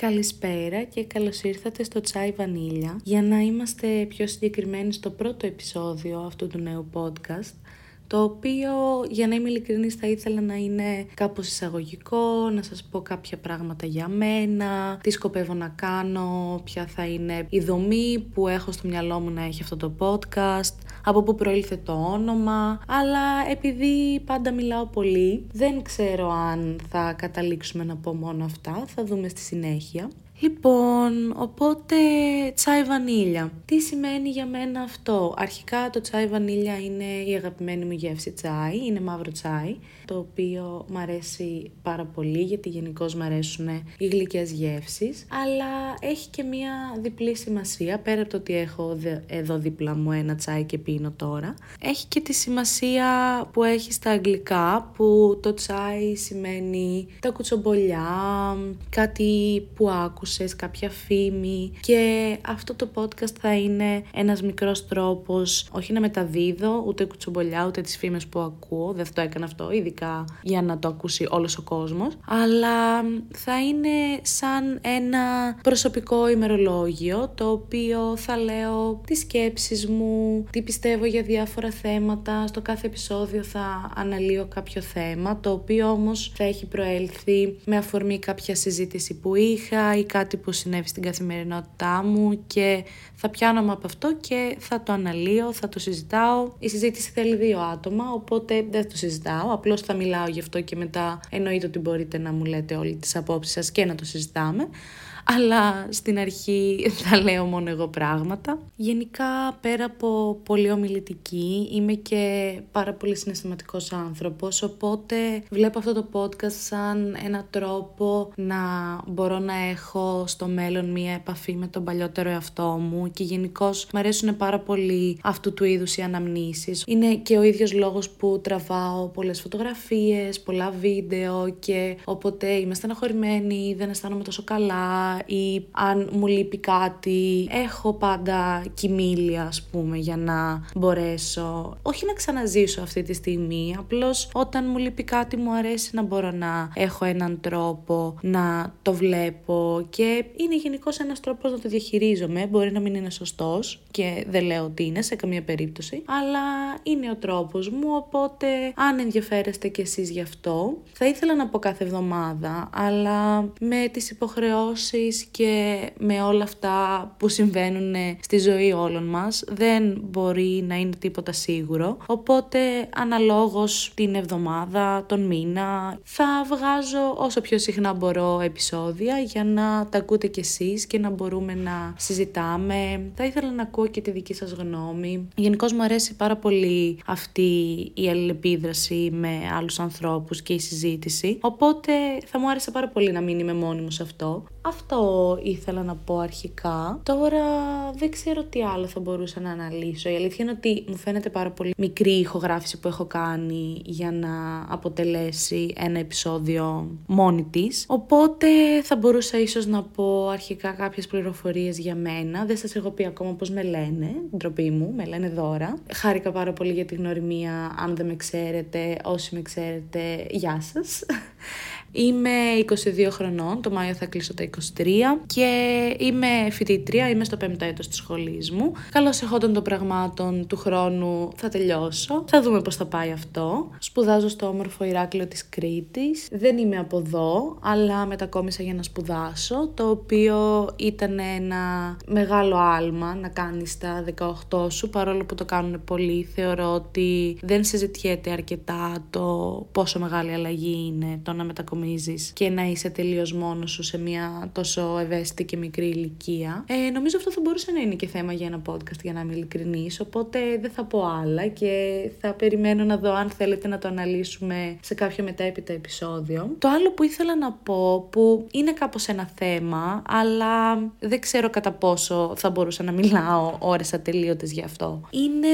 Καλησπέρα και καλώς ήρθατε στο Τσάι Βανίλια. Για να είμαστε πιο συγκεκριμένοι στο πρώτο επεισόδιο αυτού του νέου podcast, το οποίο για να είμαι ειλικρινής θα ήθελα να είναι κάπως εισαγωγικό, να σας πω κάποια πράγματα για μένα, τι σκοπεύω να κάνω, ποια θα είναι η δομή που έχω στο μυαλό μου να έχει αυτό το podcast, από πού προήλθε το όνομα, αλλά επειδή πάντα μιλάω πολύ, δεν ξέρω αν θα καταλήξουμε να πω μόνο αυτά, θα δούμε στη συνέχεια. Λοιπόν, οπότε τσάι βανίλια. Τι σημαίνει για μένα αυτό; Αρχικά το τσάι βανίλια είναι η αγαπημένη μου γεύση τσάι, είναι μαύρο τσάι, το οποίο μου αρέσει πάρα πολύ γιατί γενικώς μου αρέσουν οι γλυκές γεύσεις, αλλά έχει και μία διπλή σημασία, πέρα από το ότι έχω εδώ δίπλα μου ένα τσάι και πίνω τώρα. Έχει και τη σημασία που έχει στα αγγλικά, που το τσάι σημαίνει τα κουτσομπολιά, κάτι που άκουσα κάποια φήμη και αυτό το podcast θα είναι ένας μικρός τρόπος όχι να μεταδίδω ούτε κουτσομπολιά ούτε τις φήμες που ακούω, δεν θα το έκανα αυτό ειδικά για να το ακούσει όλος ο κόσμος, αλλά θα είναι σαν ένα προσωπικό ημερολόγιο το οποίο θα λέω τις σκέψεις μου, τι πιστεύω για διάφορα θέματα, στο κάθε επεισόδιο θα αναλύω κάποιο θέμα το οποίο όμως θα έχει προέλθει με αφορμή κάποια συζήτηση που είχα ή κάτι που συνέβη στην καθημερινότητά μου και θα πιάνομαι από αυτό και θα το αναλύω, θα το συζητάω. Η συζήτηση θέλει δύο άτομα, οπότε δεν το συζητάω, απλώς θα μιλάω γι' αυτό και μετά εννοείται ότι μπορείτε να μου λέτε όλοι τις απόψεις σας και να το συζητάμε αλλά στην αρχή θα λέω μόνο εγώ πράγματα. Γενικά, πέρα από πολύ ομιλητική, είμαι και πάρα πολύ συναισθηματικός άνθρωπος, οπότε βλέπω αυτό το podcast σαν ένα τρόπο να μπορώ να έχω στο μέλλον μία επαφή με τον παλιότερο εαυτό μου και γενικώς μου αρέσουν πάρα πολύ αυτού του είδους οι αναμνήσεις. Είναι και ο ίδιος λόγος που τραβάω πολλές φωτογραφίες, πολλά βίντεο και όποτε είμαι στεναχωρημένη, δεν αισθάνομαι τόσο καλά ή αν μου λείπει κάτι, έχω πάντα κοιμήλια ας πούμε για να μπορέσω όχι να ξαναζήσω αυτή τη στιγμή, απλώς όταν μου λείπει κάτι μου αρέσει να μπορώ να έχω έναν τρόπο να το βλέπω και είναι γενικώς ένας τρόπος να το διαχειρίζομαι, μπορεί να μην είναι σωστός και δεν λέω ότι είναι σε καμία περίπτωση, αλλά είναι ο τρόπος μου, οπότε αν ενδιαφέρεστε κι εσείς γι' αυτό, θα ήθελα να πω κάθε εβδομάδα, αλλά με τις υποχρεώσεις και με όλα αυτά που συμβαίνουν στη ζωή όλων μας δεν μπορεί να είναι τίποτα σίγουρο. Οπότε αναλόγως την εβδομάδα, τον μήνα θα βγάζω όσο πιο συχνά μπορώ επεισόδια για να τα ακούτε κι εσείς και να μπορούμε να συζητάμε. Θα ήθελα να ακούω και τη δική σας γνώμη. Γενικώς μου αρέσει πάρα πολύ αυτή η αλληλεπίδραση με άλλους ανθρώπους και η συζήτηση. Οπότε θα μου άρεσε πάρα πολύ να μην είμαι μόνη μου σε αυτό. Αυτό ήθελα να πω αρχικά. Τώρα δεν ξέρω τι άλλο θα μπορούσα να αναλύσω. Η αλήθεια είναι ότι μου φαίνεται πάρα πολύ μικρή η ηχογράφηση που έχω κάνει για να αποτελέσει ένα επεισόδιο μόνη της. Οπότε θα μπορούσα ίσως να πω αρχικά κάποιες πληροφορίες για μένα. Δεν σας έχω πει ακόμα πώς με λένε, ντροπή μου, με λένε δώρα. Χάρηκα πάρα πολύ για τη γνωριμία, αν δεν με ξέρετε, όσοι με ξέρετε, γεια σας. Είμαι 22 χρονών, το Μάιο θα κλείσω τα 23 και είμαι φοιτήτρια, είμαι στο 5ο έτος της σχολής μου. Καλώς εχόντων των πραγμάτων του χρόνου θα τελειώσω. Θα δούμε πώς θα πάει αυτό. Σπουδάζω στο όμορφο Ηράκλειο της Κρήτης. Δεν είμαι από εδώ, αλλά μετακόμισα για να σπουδάσω, το οποίο ήταν ένα μεγάλο άλμα να κάνεις τα 18 σου, παρόλο που το κάνουν πολλοί. Θεωρώ ότι δεν συζητιέται αρκετά το πόσο μεγάλη αλλαγή είναι το να μετακομίσεις και να είσαι τελείως μόνος σου σε μια τόσο ευαίσθητη και μικρή ηλικία. Ε, νομίζω αυτό θα μπορούσε να είναι και θέμα για ένα podcast, για να είμαι ειλικρινής. Οπότε δεν θα πω άλλα και θα περιμένω να δω αν θέλετε να το αναλύσουμε σε κάποιο μετέπειτα επεισόδιο. Το άλλο που ήθελα να πω, που είναι κάπως ένα θέμα, αλλά δεν ξέρω κατά πόσο θα μπορούσα να μιλάω ώρες ατελείωτες γι' αυτό. Είναι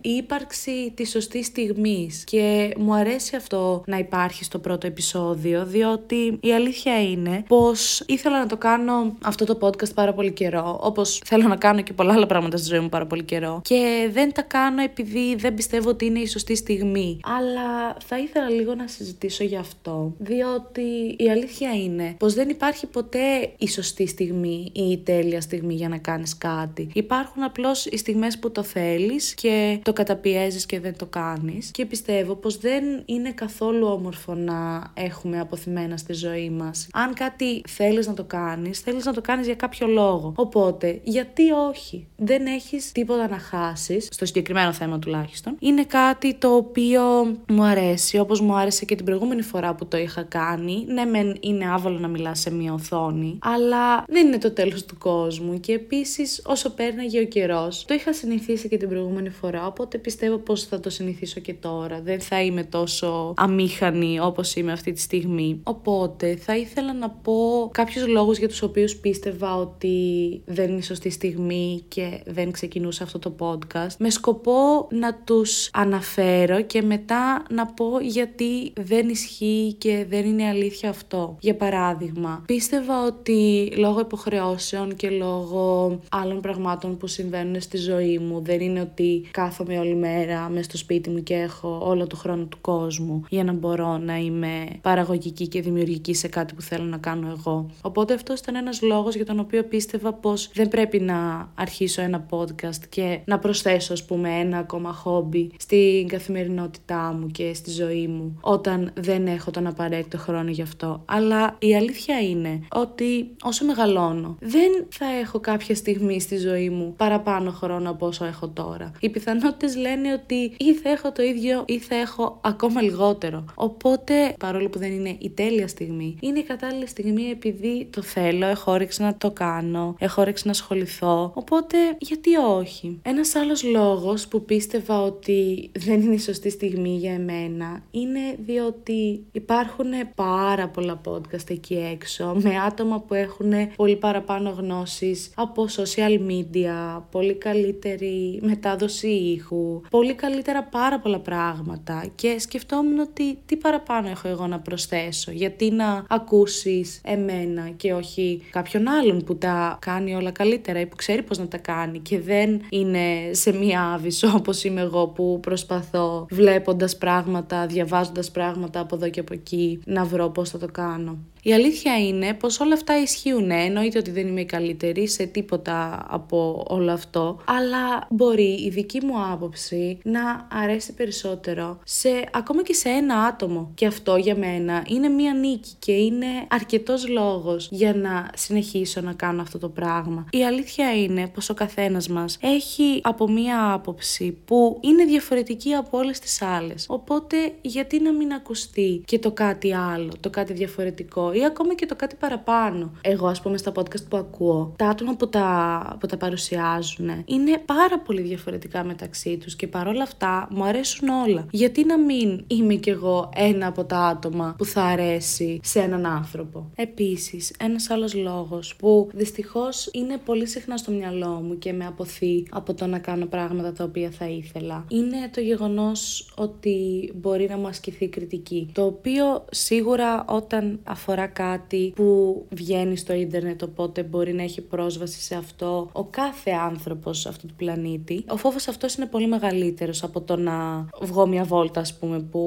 η ύπαρξη της σωστής στιγμής και μου αρέσει αυτό να υπάρχει στο πρώτο επεισόδιο επεισόδιο, διότι η αλήθεια είναι πως ήθελα να το κάνω αυτό το podcast πάρα πολύ καιρό, όπως θέλω να κάνω και πολλά άλλα πράγματα στη ζωή μου πάρα πολύ καιρό. Και δεν τα κάνω επειδή δεν πιστεύω ότι είναι η σωστή στιγμή. Αλλά θα ήθελα λίγο να συζητήσω γι' αυτό, διότι η αλήθεια είναι πως δεν υπάρχει ποτέ η σωστή στιγμή ή η τέλεια στιγμή για να κάνεις κάτι. Υπάρχουν απλώς οι στιγμές που το θέλεις και το καταπιέζεις και δεν το κάνεις. Και πιστεύω πως δεν είναι καθόλου όμορφο να έχουμε αποθυμένα στη ζωή μας. Αν κάτι θέλεις να το κάνεις, θέλεις να το κάνεις για κάποιο λόγο. Οπότε, γιατί όχι; Δεν έχεις τίποτα να χάσεις, στο συγκεκριμένο θέμα τουλάχιστον. Είναι κάτι το οποίο μου αρέσει, όπως μου άρεσε και την προηγούμενη φορά που το είχα κάνει. Ναι, μεν είναι άβολο να μιλάς σε μια οθόνη, αλλά δεν είναι το τέλος του κόσμου. Και επίσης, όσο πέρναγε ο καιρός, το είχα συνηθίσει και την προηγούμενη φορά, οπότε πιστεύω πως θα το συνηθίσω και τώρα. Δεν θα είμαι τόσο αμήχανη όπως είμαι αυτή τη στιγμή. Οπότε, θα ήθελα να πω κάποιους λόγους για τους οποίους πίστευα ότι δεν είναι η σωστή στιγμή και δεν ξεκινούσα αυτό το podcast, με σκοπό να τους αναφέρω και μετά να πω γιατί δεν ισχύει και δεν είναι αλήθεια αυτό. Για παράδειγμα, πίστευα ότι λόγω υποχρεώσεων και λόγω άλλων πραγμάτων που συμβαίνουν στη ζωή μου, δεν είναι ότι κάθομαι όλη μέρα μες στο σπίτι μου και έχω όλο το χρόνο του κόσμου για να μπορώ να είμαι παραγωγική και δημιουργική σε κάτι που θέλω να κάνω εγώ. Οπότε αυτός ήταν ένας λόγος για τον οποίο πίστευα πως δεν πρέπει να αρχίσω ένα podcast και να προσθέσω ας πούμε ένα ακόμα χόμπι στην καθημερινότητά μου και στη ζωή μου όταν δεν έχω τον απαραίτητο χρόνο γι' αυτό. Αλλά η αλήθεια είναι ότι όσο μεγαλώνω δεν θα έχω κάποια στιγμή στη ζωή μου παραπάνω χρόνο από όσο έχω τώρα. Οι πιθανότητες λένε ότι ή θα έχω το ίδιο ή θα έχω ακόμα λιγότερο. Οπότε παρόλο που δεν είναι η τέλεια στιγμή, είναι η κατάλληλη στιγμή επειδή το θέλω, έχω όρεξη να το κάνω, έχω όρεξη να ασχοληθώ. Οπότε γιατί όχι; Ένας άλλος λόγος που πίστευα ότι δεν είναι η σωστή στιγμή για εμένα είναι διότι υπάρχουν πάρα πολλά podcast εκεί έξω με άτομα που έχουν πολύ παραπάνω γνώσεις από social media, πολύ καλύτερη μετάδοση ήχου, πολύ καλύτερα πάρα πολλά πράγματα και σκεφτόμουν ότι τι παραπάνω έχω εγώ να προσθέσω, γιατί να ακούσεις εμένα και όχι κάποιον άλλον που τα κάνει όλα καλύτερα ή που ξέρει πώς να τα κάνει και δεν είναι σε μία άβυσο όπως είμαι εγώ που προσπαθώ βλέποντας πράγματα, διαβάζοντας πράγματα από εδώ και από εκεί να βρω πώς θα το κάνω. Η αλήθεια είναι πως όλα αυτά ισχύουν. Ναι, εννοείται ότι δεν είμαι η καλύτερη σε τίποτα από όλο αυτό, αλλά μπορεί η δική μου άποψη να αρέσει περισσότερο σε ακόμα και σε ένα άτομο. Και αυτό για μένα είναι μία νίκη και είναι αρκετός λόγος για να συνεχίσω να κάνω αυτό το πράγμα. Η αλήθεια είναι πως ο καθένας μας έχει από μία άποψη που είναι διαφορετική από όλες τις άλλες. Οπότε γιατί να μην ακουστεί και το κάτι άλλο, το κάτι διαφορετικό; Ή ακόμα και το κάτι παραπάνω. Εγώ, ας πούμε, στα podcast που ακούω, τα άτομα που τα, που τα παρουσιάζουν είναι πάρα πολύ διαφορετικά μεταξύ τους και παρόλα αυτά μου αρέσουν όλα. Γιατί να μην είμαι κι εγώ ένα από τα άτομα που θα αρέσει σε έναν άνθρωπο; Επίσης, ένας άλλος λόγος που δυστυχώς είναι πολύ συχνά στο μυαλό μου και με αποθεί από το να κάνω πράγματα τα οποία θα ήθελα, είναι το γεγονός ότι μπορεί να μου ασκηθεί κριτική. Το οποίο σίγουρα όταν αφορά κάτι που βγαίνει στο ίντερνετ, οπότε μπορεί να έχει πρόσβαση σε αυτό ο κάθε άνθρωπος αυτού του πλανήτη. Ο φόβος αυτός είναι πολύ μεγαλύτερος από το να βγω μια βόλτα, ας πούμε, που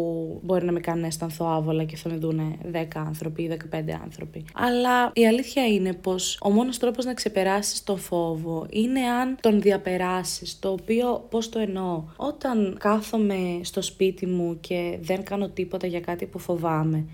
μπορεί να με κάνει να αισθανθώ άβολα και θα με δούνε 10 άνθρωποι ή 15 άνθρωποι. Αλλά η αλήθεια είναι πως ο μόνος τρόπος να ξεπεράσεις τον φόβο είναι αν τον διαπεράσεις. Το οποίο πώς το εννοώ. Όταν κάθομαι στο σπίτι μου και δεν κάνω τίποτα για κάτι που φοβάμαι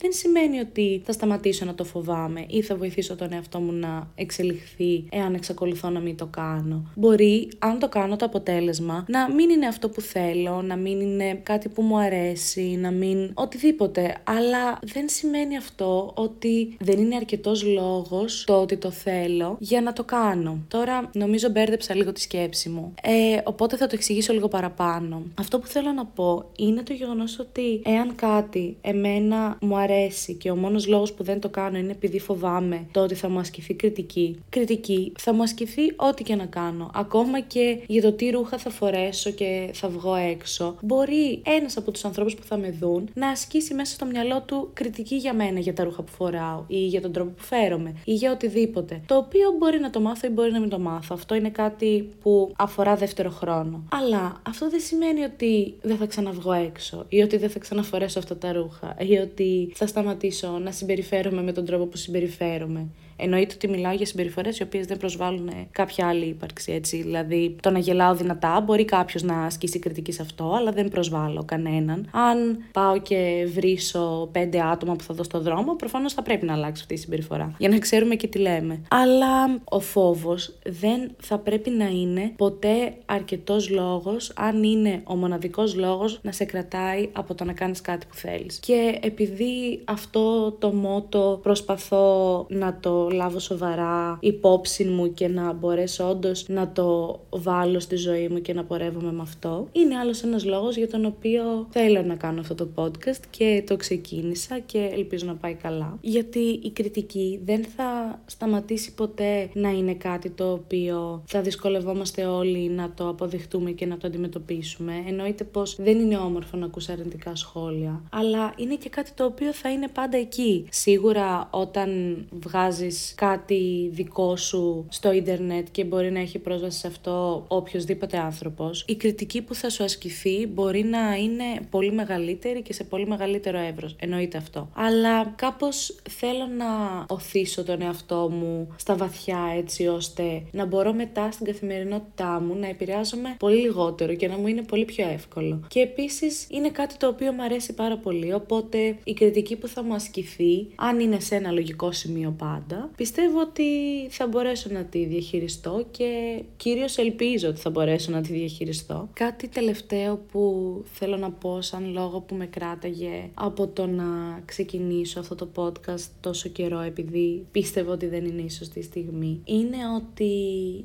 δεν σημαίνει ότι θα σταματήσω να το φοβάμαι ή θα βοηθήσω τον εαυτό μου να εξελιχθεί εάν εξακολουθώ να μην το κάνω. Μπορεί, αν το κάνω το αποτέλεσμα, να μην είναι αυτό που θέλω, να μην είναι κάτι που μου αρέσει, να μην οτιδήποτε. Αλλά δεν σημαίνει αυτό ότι δεν είναι αρκετός λόγος το ότι το θέλω για να το κάνω. Τώρα νομίζω μπέρδεψα λίγο τη σκέψη μου. Ε, οπότε θα το εξηγήσω λίγο παραπάνω. Αυτό που θέλω να πω είναι το γεγονός ότι εάν κάτι εμένα μου αρέσει αρέσει και ο μόνος λόγος που δεν το κάνω είναι επειδή φοβάμαι το ότι θα μου ασκηθεί κριτική, κριτική θα μου ασκηθεί ό,τι και να κάνω. Ακόμα και για το τι ρούχα θα φορέσω και θα βγω έξω. Μπορεί ένας από τους ανθρώπους που θα με δουν να ασκήσει μέσα στο μυαλό του κριτική για μένα για τα ρούχα που φοράω ή για τον τρόπο που φέρομαι ή για οτιδήποτε. Το οποίο μπορεί να το μάθω ή μπορεί να μην το μάθω. Αυτό είναι κάτι που αφορά δεύτερο χρόνο. Αλλά αυτό δεν σημαίνει ότι δεν θα ξαναβγώ έξω ή ότι δεν θα ξαναφορέσω αυτά τα ρούχα ή ότι θα σταματήσω να συμπεριφέρομαι με τον τρόπο που συμπεριφέρομαι. Εννοείται ότι μιλάω για συμπεριφορές οι οποίες δεν προσβάλλουν κάποια άλλη ύπαρξη. Έτσι. Δηλαδή, το να γελάω δυνατά μπορεί κάποιος να ασκήσει κριτική σε αυτό, αλλά δεν προσβάλλω κανέναν. Αν πάω και βρίσω πέντε άτομα που θα δω στο δρόμο, προφανώς θα πρέπει να αλλάξει αυτή η συμπεριφορά. Για να ξέρουμε και τι λέμε. Αλλά ο φόβος δεν θα πρέπει να είναι ποτέ αρκετός λόγος, αν είναι ο μοναδικός λόγος να σε κρατάει από το να κάνεις κάτι που θέλεις. Και επειδή αυτό το μότο προσπαθώ να το λάβω σοβαρά υπόψη μου και να μπορέσω όντως να το βάλω στη ζωή μου και να πορεύομαι με αυτό. Είναι άλλος ένας λόγος για τον οποίο θέλω να κάνω αυτό το podcast και το ξεκίνησα και ελπίζω να πάει καλά. Γιατί η κριτική δεν θα σταματήσει ποτέ να είναι κάτι το οποίο θα δυσκολευόμαστε όλοι να το αποδεχτούμε και να το αντιμετωπίσουμε. Εννοείται πως δεν είναι όμορφο να ακούς αρνητικά σχόλια, αλλά είναι και κάτι το οποίο θα είναι πάντα εκεί. Σίγουρα όταν βγάζεις κάτι δικό σου στο ίντερνετ και μπορεί να έχει πρόσβαση σε αυτό οποιοδήποτε άνθρωπος, η κριτική που θα σου ασκηθεί μπορεί να είναι πολύ μεγαλύτερη και σε πολύ μεγαλύτερο εύρος. Εννοείται αυτό. Αλλά κάπως θέλω να οθήσω τον εαυτό μου στα βαθιά έτσι ώστε να μπορώ μετά στην καθημερινότητά μου να επηρεάζομαι πολύ λιγότερο και να μου είναι πολύ πιο εύκολο. Και επίσης είναι κάτι το οποίο μου αρέσει πάρα πολύ. Οπότε η κριτική που θα μου ασκηθεί, αν είναι σε ένα λογικό σημείο πάντα, πιστεύω ότι θα μπορέσω να τη διαχειριστώ και κυρίως ελπίζω ότι θα μπορέσω να τη διαχειριστώ. Κάτι τελευταίο που θέλω να πω σαν λόγο που με κράταγε από το να ξεκινήσω αυτό το podcast τόσο καιρό επειδή πίστευω ότι δεν είναι η σωστή στιγμή είναι ότι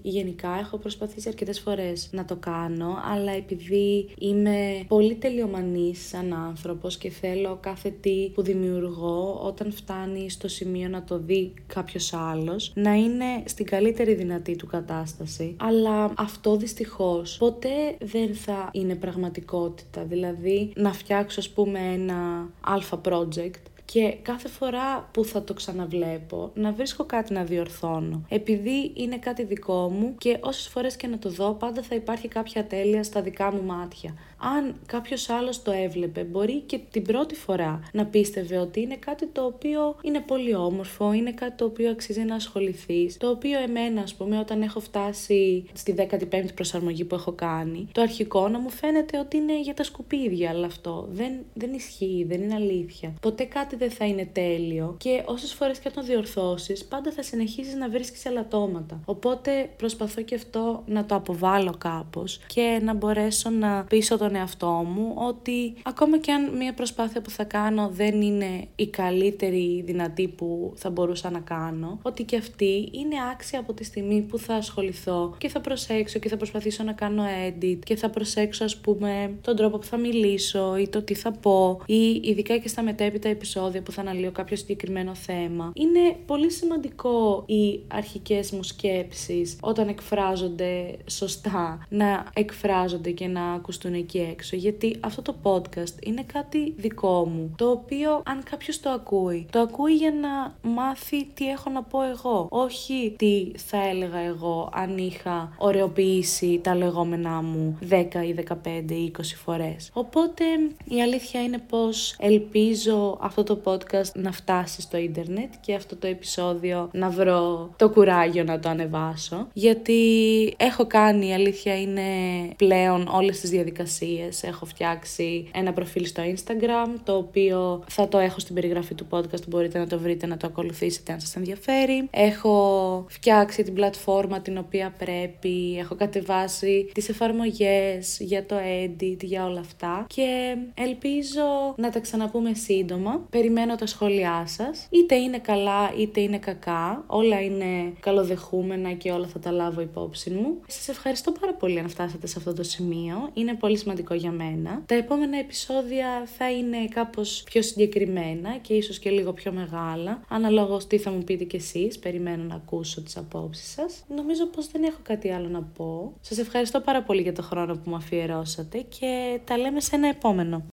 γενικά έχω προσπαθήσει αρκετές φορές να το κάνω αλλά επειδή είμαι πολύ τελειομανής σαν άνθρωπος και θέλω κάθε τι που δημιουργώ όταν φτάνει στο σημείο να το δει κάποιος κάποιος άλλος να είναι στην καλύτερη δυνατή του κατάσταση. Αλλά αυτό δυστυχώς ποτέ δεν θα είναι πραγματικότητα. Δηλαδή να φτιάξω ας πούμε ένα αλφα project και κάθε φορά που θα το ξαναβλέπω να βρίσκω κάτι να διορθώνω. Επειδή είναι κάτι δικό μου και όσες φορές και να το δω πάντα θα υπάρχει κάποια τέλεια στα δικά μου μάτια αν κάποιος άλλος το έβλεπε, μπορεί και την πρώτη φορά να πίστευε ότι είναι κάτι το οποίο είναι πολύ όμορφο, είναι κάτι το οποίο αξίζει να ασχοληθείς. Το οποίο εμένα, ας πούμε, όταν έχω φτάσει στη 15η προσαρμογή που έχω κάνει, το αρχικό να μου φαίνεται ότι είναι για τα σκουπίδια, αλλά αυτό δεν, δεν ισχύει, δεν είναι αλήθεια. Ποτέ κάτι δεν θα είναι τέλειο και όσες φορές και να το διορθώσεις, πάντα θα συνεχίζεις να βρίσκεις ελαττώματα. Οπότε προσπαθώ και αυτό να το αποβάλω κάπως και να μπορέσω να πείσω τον εαυτό μου ότι ακόμα και αν μια προσπάθεια που θα κάνω δεν είναι η καλύτερη δυνατή που θα μπορούσα να κάνω, ότι και αυτή είναι άξια από τη στιγμή που θα ασχοληθώ και θα προσέξω και θα προσπαθήσω να κάνω edit και θα προσέξω ας πούμε τον τρόπο που θα μιλήσω ή το τι θα πω ή ειδικά και στα μετέπειτα επεισόδια που θα αναλύω κάποιο συγκεκριμένο θέμα. Είναι πολύ σημαντικό οι αρχικές μου σκέψεις όταν εκφράζονται σωστά να εκφράζονται και να ακουστούν εκεί έξω, γιατί αυτό το podcast είναι κάτι δικό μου, το οποίο αν κάποιος το ακούει, το ακούει για να μάθει τι έχω να πω εγώ, όχι τι θα έλεγα εγώ αν είχα ωρεοποιήσει τα λεγόμενά μου 10 ή 15 ή 20 φορές. Οπότε η αλήθεια είναι πως ελπίζω αυτό το podcast να φτάσει στο ίντερνετ και αυτό το επεισόδιο να βρω το κουράγιο να το ανεβάσω, γιατί έχω κάνει, η αλήθεια είναι πλέον όλες τις διαδικασίες. Έχω φτιάξει ένα προφίλ στο Instagram, το οποίο θα το έχω στην περιγραφή του podcast, μπορείτε να το βρείτε, να το ακολουθήσετε αν σας ενδιαφέρει. Έχω φτιάξει την πλατφόρμα την οποία πρέπει, έχω κατεβάσει τις εφαρμογές για το edit, για όλα αυτά. Και ελπίζω να τα ξαναπούμε σύντομα. Περιμένω τα σχόλιά σας. Είτε είναι καλά είτε είναι κακά. Όλα είναι καλοδεχούμενα και όλα θα τα λάβω υπόψη μου. Σας ευχαριστώ πάρα πολύ αν φτάσατε σε αυτό το σημείο. Είναι πολύ σημαντικό για μένα. Τα επόμενα επεισόδια θα είναι κάπως πιο συγκεκριμένα και ίσως και λίγο πιο μεγάλα. Αναλόγως τι θα μου πείτε κι εσείς. Περιμένω να ακούσω τις απόψεις σας. Νομίζω πως δεν έχω κάτι άλλο να πω. Σας ευχαριστώ πάρα πολύ για το χρόνο που μου αφιερώσατε και τα λέμε σε ένα επόμενο.